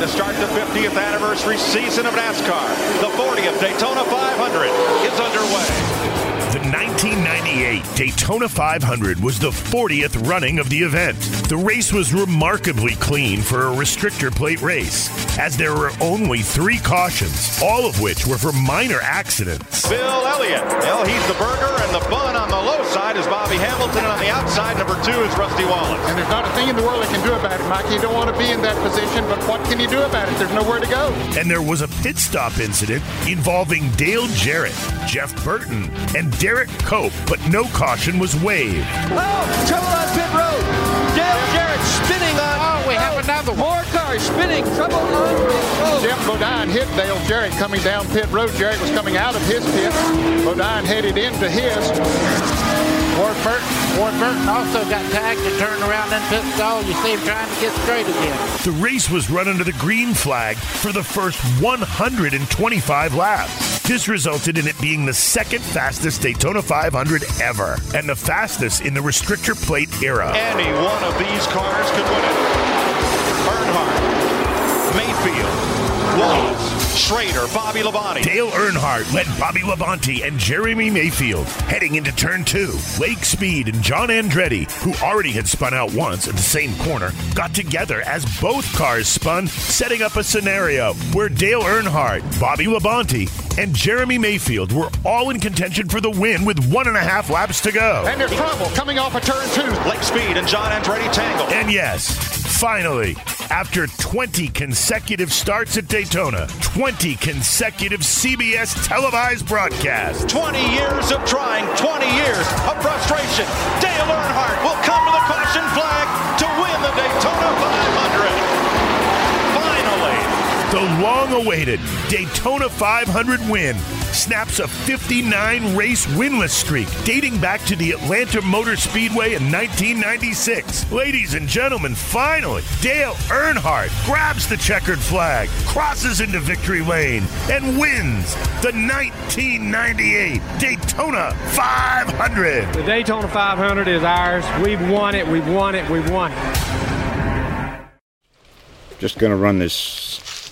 To start the 50th anniversary season of NASCAR, the 40th Daytona 500 is underway. The 1998 Daytona 500 was the 40th running of the event. The race was remarkably clean for a restrictor plate race, as there were only three cautions, all of which were for minor accidents. Bill Elliott. Well, he's the burger, and the bun on the low side is Bobby Hamilton, and on the outside, number two is Rusty Wallace. And there's not a thing in the world they can do about it, Mike. You don't want to be in that position, but what can you do about it? There's nowhere to go. And there was a pit stop incident involving Dale Jarrett, Jeff Burton, and Derrike Cope, but no caution was waved. Oh, trouble on pit road. Dale Jarrett spinning on. Oh, we have another one. More cars spinning. Trouble on pit road. Geoff Bodine hit Dale Jarrett coming down pit road. Jarrett was coming out of his pit. Bodine headed into his. Ward Burton, Ward Burton also got tagged and turned around and pit stall. You see him trying to get straight again. The race was run under the green flag for the first 125 laps. This resulted in it being the second fastest Daytona 500 ever, and the fastest in the restrictor plate era. Any one of these cars could win Wallace, Bobby Labonte. Dale Earnhardt led Bobby Labonte and Jeremy Mayfield heading into turn two. Lake Speed and John Andretti, who already had spun out once at the same corner, got together as both cars spun, setting up a scenario where Dale Earnhardt, Bobby Labonte, and Jeremy Mayfield were all in contention for the win with one and a half laps to go. And there's trouble coming off a turn two. Lake Speed and John Andretti tangle. And yes, finally, after 20 consecutive starts at Daytona, 20 consecutive CBS televised broadcasts, 20 years of trying, 20 years of frustration. The long awaited Daytona 500 win snaps a 59 race winless streak dating back to the Atlanta Motor Speedway in 1996. Ladies and gentlemen, finally, Dale Earnhardt grabs the checkered flag, crosses into victory lane, and wins the 1998 Daytona 500. The Daytona 500 is ours. We've won it. We've won it. We've won it. Just going to run this